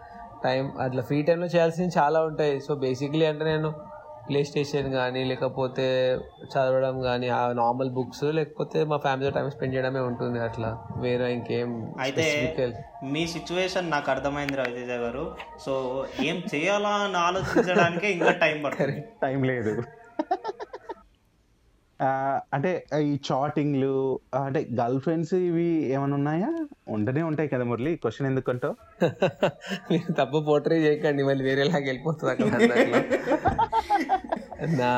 టైం అట్లా ఫ్రీ టైంలో చేయాల్సినవి చాలా ఉంటాయి. సో బేసిక్లీ అంటే నేను ప్లే స్టేషన్ కానీ లేకపోతే చదవడం కానీ ఆ నార్మల్ బుక్స్ లేకపోతే మా ఫ్యామిలీతో టైం స్పెండ్ చేయడమే ఉంటుంది అట్లా. వేరే ఇంకేం అయితే మీ సిచ్యువేషన్ నాకు అర్థమైంది రవితేజ గారు. సో ఏం చేయాలా అని ఆలోచించడానికే ఇంకా టైం పడుతుంది. టైం లేదు. అంటే ఈ చాటింగ్లు అంటే గర్ల్ ఫ్రెండ్స్ ఇవి ఏమైనా ఉన్నాయా ఉండనే ఉంటాయి కదా మురళి క్వశ్చన్ ఎందుకంటావు మీరు తప్పు పోట్రే చేయకండి మళ్ళీ వేరేలాగా వెళ్ళిపోతుంది అక్కడ. నా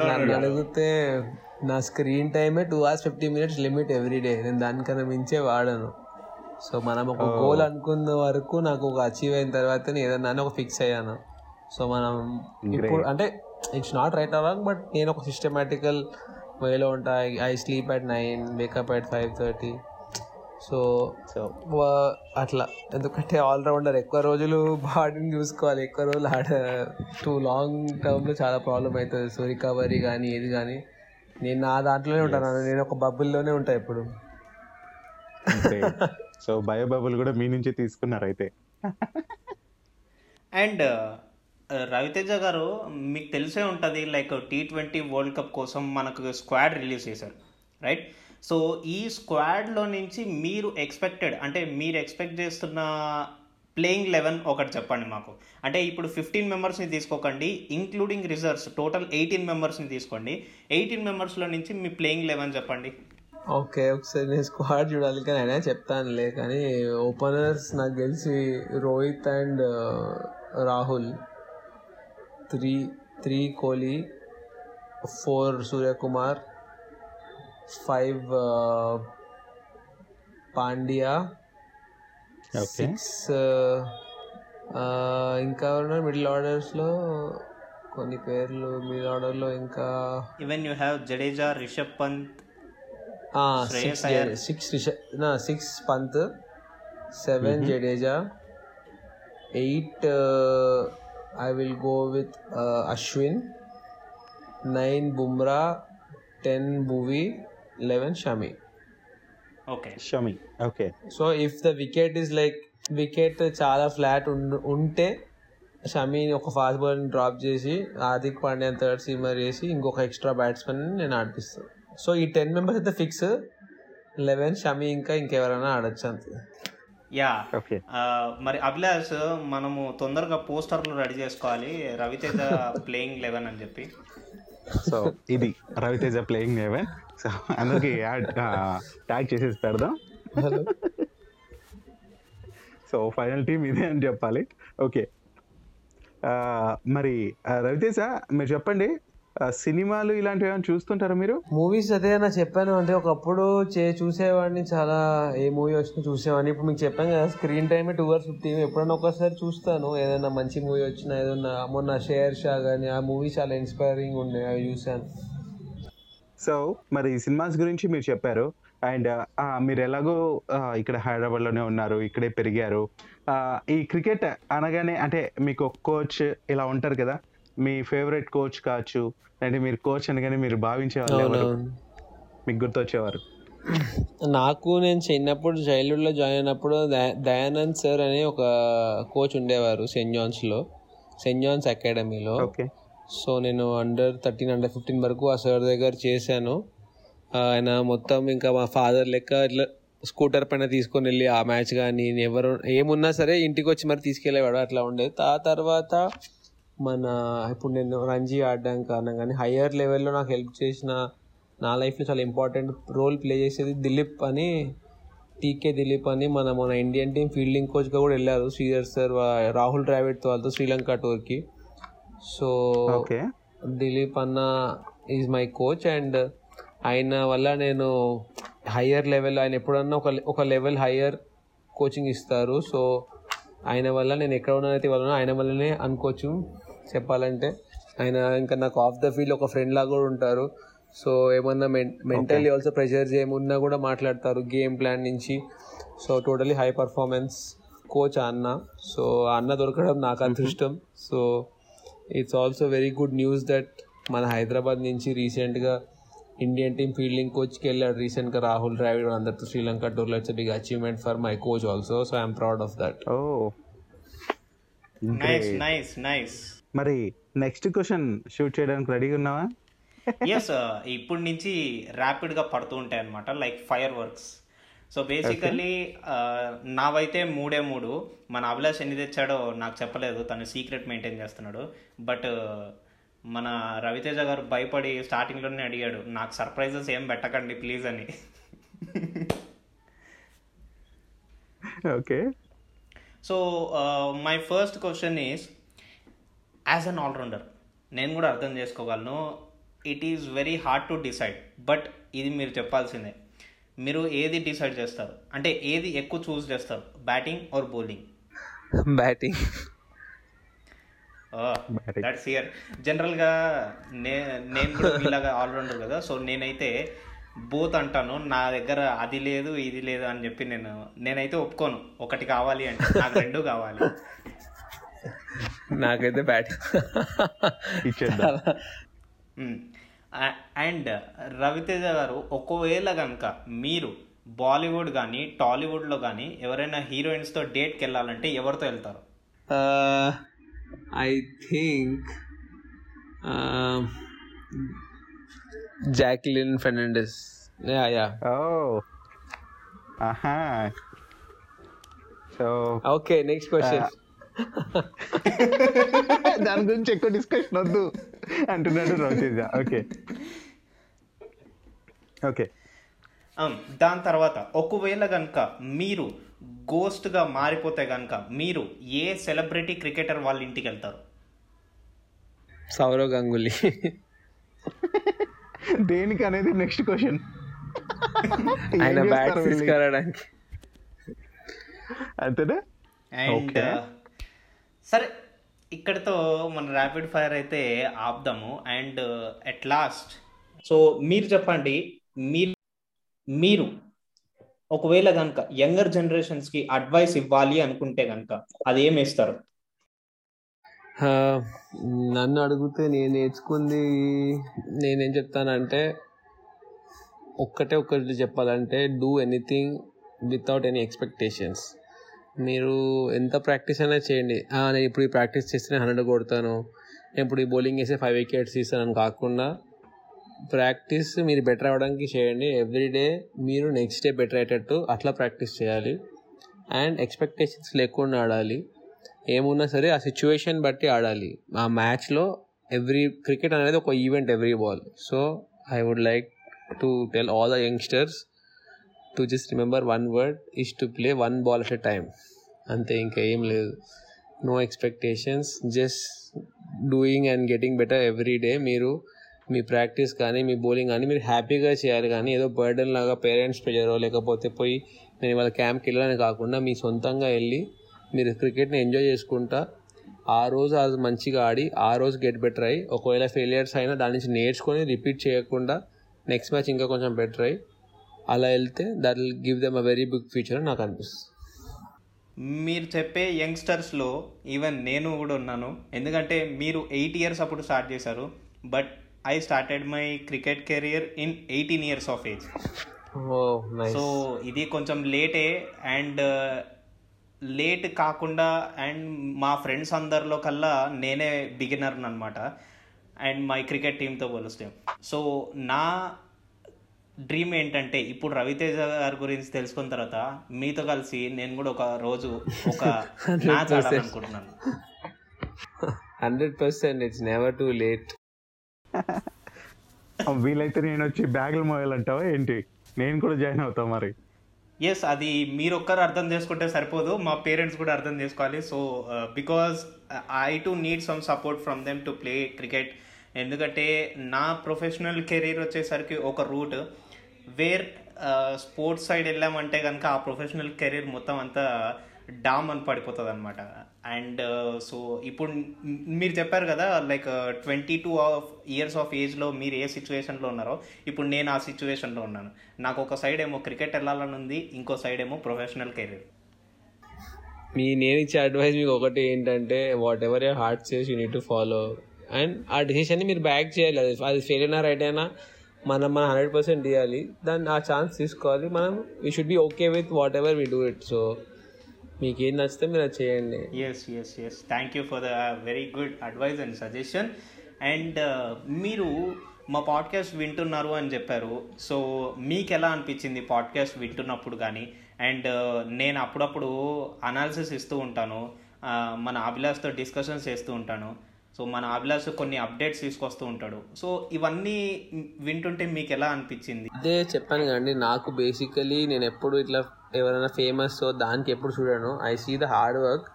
నన్ను. అడిగితే నా స్క్రీన్ టైమే two hours fifty minutes limit every day నేను దానికన్నా మించే వాడను సో మనం ఒక. గోల్ అనుకున్న వరకు నాకు ఒక అచీవ్ అయిన తర్వాత నేను ఏదన్నా అని ఒక ఫిక్స్ అయ్యాను సో మనం ఇప్పుడు. అంటే ఇట్స్ నాట్ రైట్ అవ్వాలి బట్ నేను ఒక సిస్టమేటికల్ వేలో ఉంటా. I sleep at nine wake up at five thirty so అట్లా. ఎందుకంటే ఆల్రౌండర్ ఎక్కువ రోజులు బాడీని చూసుకోవాలి. ఎక్కువ రోజులు ఆడ టూ లాంగ్ టర్మ్లో చాలా ప్రాబ్లం అవుతుంది. సో రికవరీ కానీ ఏది కానీ నేను నా దాంట్లోనే ఉంటాను నేను ఒక బబుల్లోనే ఉంటా ఇప్పుడు సో బయోబబుల్ కూడా మీ నుంచే తీసుకున్నారు అయితే. అండ్ రవితేజ గారు మీకు తెలిసే ఉంటుంది like T twenty world cup కోసం మనకు స్క్వాడ్ రిలీజ్ చేశారు రైట్ సో ఈ స్క్వాడ్లో నుంచి మీరు ఎక్స్పెక్టెడ్ అంటే మీరు ఎక్స్పెక్ట్ చేస్తున్న ప్లేయింగ్ లెవెన్ ఒకటి చెప్పండి మాకు. అంటే ఇప్పుడు ఫిఫ్టీన్ మెంబర్స్ని తీసుకోకండి ఇంక్లూడింగ్ రిజర్వ్స్ టోటల్ ఎయిటీన్ మెంబర్స్ని తీసుకోండి. ఎయిటీన్ మెంబర్స్లో నుంచి మీ ప్లేయింగ్ లెవెన్ చెప్పండి. ఓకే ఒకసారి నేను స్క్వాడ్ చూడాలి కానీ అయినా చెప్తానులే కానీ ఓపెనర్స్ నాకు తెలిసి Rohit and Rahul. Three three Kohli four Suryakumar five Pandya okay six ఇంకా ఉన్నారు మిడిల్ ఆర్డర్స్లో కొన్ని పేర్లు మిడిల్ ఆర్డర్లో ఇంకా even you have Jadeja Rishabh Pant Shreyas six Iyer. Six six Pant seven Jadeja eight I will go with Ashwin nine Bumrah ten Bhuvi eleven Shami okay Shami okay so if the wicket is like wicket చాలా flat ఉంటే షమీని ఒక fast ball drop చేసి Hardik Pandya third seamer చేసి ఇంకొక extra batsmen నేను ఆడిపిస్తాను. So ఈ టెన్ మెంబర్స్ అయితే ఫిక్స్ లెవెన్ షమీ ఇంకా ఇంకెవరైనా ఆడొచ్చు అంతే. యా. ఓకే. మరి అభిలాష్ మనము తొందరగా పోస్టర్లు రెడీ చేసుకోవాలి. రవితేజ ప్లేయింగ్ లెవెన్ అని చెప్పి. సో ఇది రవితేజ ప్లేయింగ్ నేవే సో అందరికి యాడ్ ట్యాగ్ చేసేసి పెడదాం. సో ఫైనల్ టీం ఇదే అని చెప్పాలి. ఓకే. మరి రవితేజ మీరు చెప్పండి. సినిమాలు ఇలాంటివి ఏమైనా చూస్తుంటారా మీరు? మూవీస్ అదే నా చెప్పాను. అంటే ఒకప్పుడు చే చూసేవాడిని చాలా ఏ మూవీ వచ్చినా చూసేవాడిని. ఇప్పుడు మీకు చెప్పాను కదా screen time two hours fifty ఎప్పుడైనా ఒకసారి చూస్తాను. ఏదైనా మంచి మూవీ వచ్చినా ఏదైనా మొన్న షేర్ షా కానీ ఆ మూవీ చాలా ఇన్స్పైరింగ్ ఉండే అవి చూశాను. సో మరి ఈ సినిమాస్ గురించి మీరు చెప్పారు. అండ్ మీరు ఎలాగో ఇక్కడ హైదరాబాద్లోనే ఉన్నారు ఇక్కడే పెరిగారు. ఈ క్రికెట్ అనగానే అంటే మీకు కోచ్ ఇలా ఉంటారు కదా మీ ఫేవరెట్ కోచ్ కావచ్చు అంటే మీరు కోచ్ అనగానే మీరు భావించే వాళ్ళు ఎవరు? అవునవును. మీకు గుర్తొచ్చేవారు? నాకు నేను చిన్నప్పుడు చైల్డ్హుడ్లో జాయిన్ అయినప్పుడు దయా- దయానంద్ సార్ అని ఒక కోచ్ ఉండేవారు సెయింట్ జాన్స్లో సెయింట్ జాన్స్ అకాడమీలో ఓకే. సో నేను అండర్ థర్టీన్ అండర్ ఫిఫ్టీన్ వరకు ఆ సార్ దగ్గర చేశాను. ఆయన మొత్తం ఇంకా మా ఫాదర్ లెక్క ఇట్లా స్కూటర్ పైన తీసుకొని వెళ్ళి ఆ మ్యాచ్ కానీ ఎవరు ఏమున్నా సరే ఇంటికి వచ్చి మరి తీసుకెళ్ళేవాడు అట్లా ఉండేది. ఆ తర్వాత మన ఇప్పుడు నేను రంజీ ఆడడం కారణం కానీ హయ్యర్ లెవెల్లో నాకు హెల్ప్ చేసిన నా లైఫ్లో చాలా ఇంపార్టెంట్ రోల్ ప్లే చేసేది దిలీప్ అని టీకే దిలీప్ అని మన మన ఇండియన్ టీం ఫీల్డింగ్ కోచ్గా కూడా వెళ్ళారు. శ్రీధర్ సార్ రాహుల్ ద్రావిడ్తో వాళ్ళతో శ్రీలంక టూర్కి. So okay. దిలీప్ అన్న ఈజ్ మై కోచ్ అండ్ ఆయన వల్ల నేను హయ్యర్ లెవెల్ ఆయన ఎప్పుడన్నా ఒక ఒక లెవెల్ హయ్యర్ కోచింగ్ ఇస్తారు. సో ఆయన వల్ల నేను ఎక్కడ ఉన్నానైతే వాళ్ళ ఆయన వల్లనే అనుకోవచ్చు. చెప్పాలంటే. ఆయన ఇంకా నాకు ఆఫ్ ద ఫీల్డ్ ఒక ఫ్రెండ్ లాగా కూడా ఉంటారు. సో ఏమన్నా మెంటల్లీ ఆల్సో ప్రెషర్ చేయమున్నా కూడా మాట్లాడతారు గేమ్ ప్లాన్ నుంచి. So totally high performance coach అన్న. సో అన్న దొరకడం నాకు అదృష్టం. So it's also very good news that మన హైదరాబాద్ నుంచి రీసెంట్గా ఇండియన్ టీమ్ ఫీల్డింగ్ కోచ్కి వెళ్ళాడు. రీసెంట్గా రాహుల్ ద్రావిడ్ అందరితో శ్రీలంక టూర్లో it's big achievement for my coach also so I'm proud of that oh nice nice nice మరి నెక్స్ట్ క్వశ్చన్ షూట్ చేయడానికి రెడీగా ఉన్నావా? ఎస్ ఇప్పుడు నుంచి ర్యాపిడ్గా పడుతూ ఉంటాయి అనమాట like fireworks so basically నావైతే మూడే మూడు. మన అభిలాష్ ఎన్ని తెచ్చాడో నాకు చెప్పలేదు తను సీక్రెట్ మెయింటైన్ చేస్తున్నాడు. బట్ మన రవితేజ గారు భయపడి స్టార్టింగ్లోనే అడిగాడు నాకు సర్ప్రైజెస్ ఏం పెట్టకండి ప్లీజ్ అని. Okay so my first question is as an allrounder నేను కూడా అర్థం చేసుకోగలను. It is very hard to decide but ఇది మీరు చెప్పాల్సిందే. మీరు ఏది డిసైడ్ చేస్తారు? అంటే ఏది ఎక్కువ చూస్ చేస్తారు? Batting or bowling batting. That's year జనరల్గా నే నేను కూడా మీలాగా ఆల్రౌండర్ కదా సో నేనైతే బోత్ అంటాను. నా దగ్గర అది లేదు ఇది లేదు అని చెప్పి నేను నేనైతే ఒప్పుకోను. ఒకటి కావాలి అంటే నాకు రెండు కావాలి. నాకైతే బ్యాటింగ్ ఇచ్చేద్దాం. అండ్ రవితేజ గారు ఒకవేళ కనుక మీరు బాలీవుడ్ కానీ టాలీవుడ్లో కానీ ఎవరైనా హీరోయిన్స్తో డేట్కి వెళ్ళాలంటే ఎవరితో వెళ్తారు? I think Jacqueline Fernandez. Yeah yeah. Oh ఆహా. So okay next question. దాని గురించి ఎక్కువ డిస్కషన్ వద్దు. అంటున్నాడు రవితేజ. ఓకే ఓకే Um, దాని తర్వాత ఒకవేళ కనుక మీరు గోస్ట్గా మారిపోతే కనుక మీరు ఏ సెలబ్రిటీ క్రికెటర్ వాళ్ళ ఇంటికి వెళ్తారు? సౌరవ్ గంగులీ. దేనికి అనేది నెక్స్ట్ క్వశ్చన్ ఆయన బ్యాట్స్ తీసుకురావడానికి. అంతేనా? అండ్. సరే ఇక్కడతో మన ర్యాపిడ్ ఫైర్ అయితే ఆపుదాము. అండ్ అట్ లాస్ట్ సో మీరు చెప్పండి మీరు మీరు ఒకవేళ కనుక యంగర్ జనరేషన్స్కి అడ్వైస్ ఇవ్వాలి అనుకుంటే కనుక అది ఏం ఇస్తారు నన్ను అడిగితే నేను నేర్చుకుంది నేనేం చెప్తానంటే ఒక్కటే ఒక్కటి చెప్పాలంటే do anything without any expectations మీరు ఎంత ప్రాక్టీస్ అయినా చేయండి. నేను ఇప్పుడు ఈ ప్రాక్టీస్ చేస్తే నేను హండ్రెడ్ కొడతాను. నేను ఇప్పుడు ఈ బౌలింగ్ వేస్తే ఫైవ్ వికెట్స్ తీస్తానని కాకుండా ప్రాక్టీస్ మీరు బెటర్ అవ్వడానికి చేయండి. ఎవ్రీడే మీరు నెక్స్ట్ డే బెటర్ అయ్యేటట్టు అట్లా ప్రాక్టీస్ చేయాలి. అండ్ ఎక్స్పెక్టేషన్స్ లేకుండా ఆడాలి. ఏమున్నా సరే ఆ సిచ్యువేషన్ బట్టి ఆడాలి. ఆ మ్యాచ్లో ఎవ్రీ క్రికెట్ అనేది ఒక event every ball so I would like to tell all the youngsters to just remember one word is to play one ball at a time అంతే ఇంకా ఏం లేదు. No expectations just doing and getting better every day మీరు మీ practice కానీ మీ bowling కానీ మీరు హ్యాపీగా చేయాలి కానీ ఏదో బర్డెన్ లాగా పేరెంట్స్ ప్రెజరో లేకపోతే పోయి నేను వాళ్ళ క్యాంప్కి వెళ్ళాలని కాకుండా మీ సొంతంగా వెళ్ళి మీరు క్రికెట్ని ఎంజాయ్ చేసుకుంటా ఆ రోజు అది మంచిగా ఆడి ఆ రోజు గెట్ బెటర్ అయ్యి ఒకవేళ ఫెయిలియర్స్ అయినా దాని నుంచి నేర్చుకొని రిపీట్ చేయకుండా నెక్స్ట్ మ్యాచ్ ఇంకా కొంచెం బెటర్ అయ్యి అలా వెళ్తే that will give them a very big future అని నాకు అనిపిస్తుంది. మీరు చెప్పే యంగ్స్టర్స్లో ఈవెన్ నేను కూడా ఉన్నాను. ఎందుకంటే మీరు ఎయిట్ ఇయర్స్ అప్పుడు స్టార్ట్ చేశారు. But I started my cricket career in eighteen years of age so ఇది కొంచెం లేటే అండ్ లేట్ కాకుండా అండ్ మా ఫ్రెండ్స్ అందరిలో కల్లా నేనే బిగినర్ అనమాట అండ్ మై క్రికెట్ టీంతో పోలిస్తే. సో నా డ్రీమ్ ఏంటంటే ఇప్పుడు రవితేజ గారి గురించి తెలుసుకున్న తర్వాత మీతో కలిసి నేను కూడా ఒక రోజు ఒక match ఆడాలనుకుంటున్నాను. Hundred percent it's never too late వీలైతే నేను వచ్చి బ్యాగులు మోయాలంటావా ఏంటి? నేను కూడా జాయిన్ అవుతా మరి. ఎస్ అది మీరు ఒక్కరు అర్థం చేసుకుంటే సరిపోదు. మా పేరెంట్స్ కూడా అర్థం చేసుకోవాలి. So because I too need some support from them to play cricket ఎందుకంటే నా ప్రొఫెషనల్ కెరీర్ వచ్చేసరికి ఒక రూట్ వేర్ స్పోర్ట్స్ సైడ్ వెళ్ళామంటే కనుక ఆ ప్రొఫెషనల్ కెరీర్ మొత్తం అంతా డామ్ అని పడిపోతుంది అనమాట అండ్ సో ఇప్పుడు మీరు చెప్పారు కదా like twenty two of years of ఏజ్లో మీరు ఏ సిచ్యువేషన్లో ఉన్నారో ఇప్పుడు నేను ఆ సిచ్యువేషన్లో ఉన్నాను. నాకు ఒక సైడ్ ఏమో క్రికెట్ వెళ్ళాలని ఉంది ఇంకో సైడ్ ఏమో ప్రొఫెషనల్ కెరీర్ మీ నేను ఇచ్చే అడ్వైస్ మీకు ఒకటి ఏంటంటే whatever you heart says you need to follow and ఆ డెసిషన్ని మీరు బ్యాక్ చేయాలి. అది అది ఫెయిల్ అయినా రైట్ అయినా మనం మన హండ్రెడ్ పర్సెంట్ ఇవ్వాలి దాన్ని ఆ ఛాన్స్ తీసుకోవాలి. మనం we should be okay with whatever we do it so మీకు ఏం నచ్చితే మీరు అది చేయండి. Yes yes yes thank you for the very good advice and suggestion and మీరు మా పాడ్కాస్ట్ వింటున్నారు అని చెప్పారు. సో మీకు ఎలా అనిపించింది పాడ్కాస్ట్ వింటున్నప్పుడు కానీ? అండ్ uh, నేను అప్పుడప్పుడు అనాలిసిస్ ఇస్తూ ఉంటాను. Uh, మన అభిలాష్తో డిస్కషన్స్ చేస్తూ ఉంటాను. సో మన అభిలాష్ కొన్ని అప్డేట్స్ తీసుకొస్తూ ఉంటాడు. సో ఇవన్నీ వింటుంటే మీకు ఎలా అనిపించింది? అదే చెప్పాను కదండి నాకు బేసికలీ నేను ఎప్పుడు ఇట్లా ఎవరైనా ఫేమస్ దానికి ఎప్పుడు చూడను. I see the hard work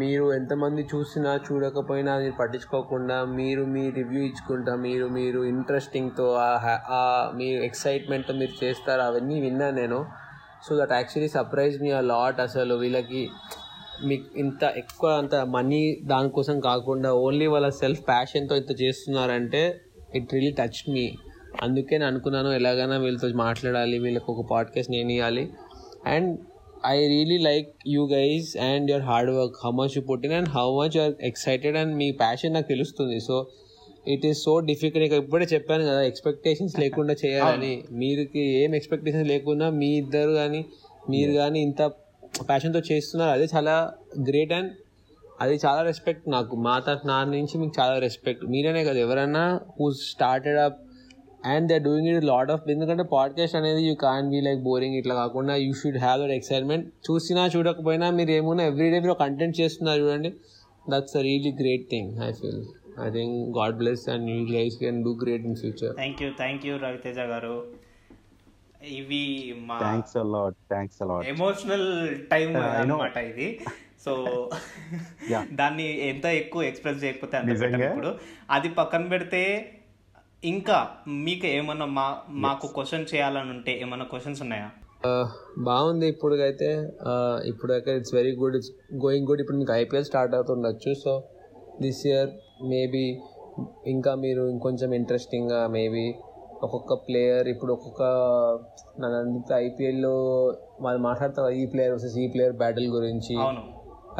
మీరు ఎంతమంది చూసినా చూడకపోయినా మీరు పట్టించుకోకుండా మీరు మీ రివ్యూ ఇచ్చుకుంటా మీరు మీరు ఇంట్రెస్టింగ్తో ఆ మీ ఎక్సైట్మెంట్తో మీరు చేస్తారు అవన్నీ విన్నాను నేను. So that actually surprise me a lot అసలు వీళ్ళకి. మీకు ఇంత ఎక్కువ అంత మనీ దానికోసం కాకుండా ఓన్లీ వాళ్ళ సెల్ఫ్ ప్యాషన్తో ఇంత చేస్తున్నారంటే ఇట్ రియలీ టచ్ మీ అందుకే నేను అనుకున్నాను ఎలాగైనా వీళ్ళతో మాట్లాడాలి వీళ్ళకి ఒక పాడ్కాస్ట్ నేను ఇవ్వాలి and I really like you guys and your hard work how much you putting and how much you're excited and me passion నాకు తెలుస్తుంది. So it is so difficult ఇక ఇప్పుడే చెప్పాను కదా ఎక్స్పెక్టేషన్స్ లేకుండా చేయాలని. మీరుకి ఏం ఎక్స్పెక్టేషన్స్ లేకుండా మీ ఇద్దరు కానీ మీరు కానీ ఇంత ప్యాషన్తో చేస్తున్నారు. అదే చాలా గ్రేట్ అండ్ అది చాలా రెస్పెక్ట్ నాకు. మా తరఫు నా నుంచి మీకు చాలా రెస్పెక్ట్ మీరనే కదా ఎవరైనా who started up and they doing it lot of ఎందుకంటే పాడ్కాస్ట్ అనేది you can be like boring ఇట్లా కాకుండా you should have that excitement చూసినా చూడకపోయినా మీరు ఏమున్నా ఎవ్రీడే మీరు కంటెంట్ చేస్తున్నారు చూడండి. That's a really great thing I feel I think God bless and you guys can do great in future thank you thank you Raviteja గారు. ఇవి మా thanks a lot thanks a lot emotional time. అన్నమాట ఇది. So. దాన్ని ఎంత ఎక్కువ express చేయకపోతే అంత ఇప్పుడు. అది పక్కన పెడితే ఇంకా మీకు ఏమన్నా మా మాకు క్వశ్చన్ చేయాలని ఉంటే ఏమన్నా క్వశ్చన్స్ ఉన్నాయా? బాగుంది ఇప్పుడుకైతే. ఇప్పుడైతే it's very good it's going good ఇప్పుడు మీకు ఐపీఎల్ స్టార్ట్ అవుతుండొచ్చు. సో దిస్ ఇయర్ మేబీ ఇంకా మీరు ఇంకొంచెం ఇంట్రెస్టింగ్గా మేబీ ఒక్కొక్క ప్లేయర్ ఇప్పుడు ఒక్కొక్క నన్ను అడిగితే ఐపీఎల్లో వాళ్ళు మాట్లాడతారు ఈ ప్లేయర్ వర్సెస్ ఈ ప్లేయర్ బ్యాటిల్ గురించి. అవును.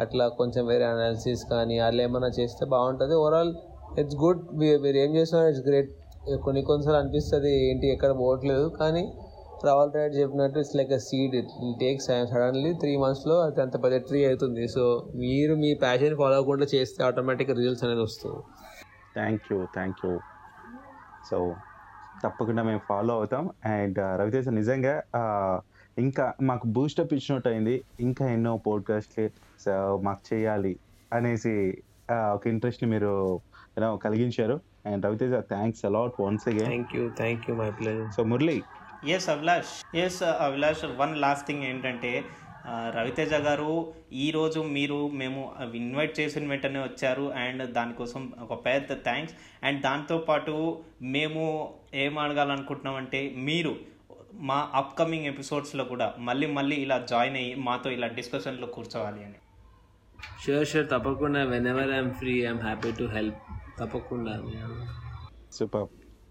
అట్లా కొంచెం వేరే అనాలిసిస్ కానీ అట్లా ఏమైనా చేస్తే బాగుంటుంది. ఓవరాల్ ఇట్స్ గుడ్ మీరు ఏం చేస్తున్నారు ఇట్స్ గ్రేట్ కొన్ని కొన్నిసార్లు అనిపిస్తుంది ఏంటి ఎక్కడ పోవట్లేదు. కానీ రావల్ రైడ్ చెప్పినట్టు it's like a seed it takes suddenly three మంత్స్లో అది అంత పెద్ద ట్రీ అవుతుంది. సో మీరు మీ ప్యాషన్ ఫాలో అవ్వకుండా చేస్తే ఆటోమేటిక్గా రిజల్ట్స్ అనేది వస్తుంది. Thank you thank you so తప్పకుండా మేము ఫాలో అవుతాం. అండ్ రవితేజ నిజంగా ఆ, ఇంకా మాకు బూస్టప్ ఇచ్చినట్టు అయింది ఇంకా ఎన్నో పోడ్కాస్ట్లు సో మాకు చేయాలి అనేసి ఆ, ఒక ఇంట్రెస్ట్ని మీరు యూనో కలిగించారు. And Raviteja thanks a lot once again thank you thank you my pleasure so Murali. Yes Abhilash yes Abhilash one last thing ఏంటంటే రవితేజ గారు ఈరోజు మీరు మేము ఇన్వైట్ చేసిన వెంటనే వచ్చారు అండ్ దానికోసం ఒక పెద్ద థ్యాంక్స్. అండ్ దాంతోపాటు మేము ఏం అడగాలనుకుంటున్నామంటే మీరు మా అప్కమింగ్ ఎపిసోడ్స్లో కూడా మళ్ళీ మళ్ళీ ఇలా జాయిన్ అయ్యి మాతో ఇలా డిస్కషన్లో కూర్చోవాలి అని. షూర్ షూర్ తప్పకుండా. Whenever I'm free I'm happy to help తప్పకుండా. సూపర్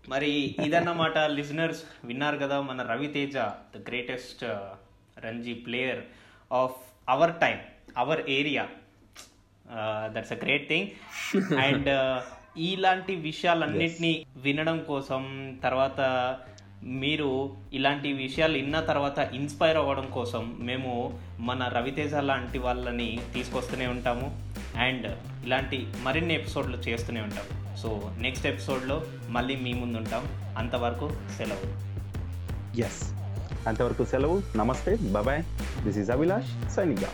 మరి ఇదన్నమాట లిజనర్స్ విన్నారు కదా మన Raviteja the greatest Ranji player of our time our area that's a great thing and ఇలాంటి విషయాలన్నిటినీ వినడం కోసం తర్వాత మీరు ఇలాంటి విషయాలు విన్న తర్వాత ఇన్స్పైర్ అవ్వడం కోసం మేము మన రవితేజ లాంటి వాళ్ళని తీసుకొస్తూనే ఉంటాము. అండ్ ఇలాంటి మరిన్ని ఎపిసోడ్లు చేస్తూనే ఉంటాం. సో నెక్స్ట్ ఎపిసోడ్లో మళ్ళీ మీ ముందు ఉంటాం అంతవరకు సెలవు. ఎస్ అంతవరకు సెలవు. నమస్తే. Bye this is Abhilash signing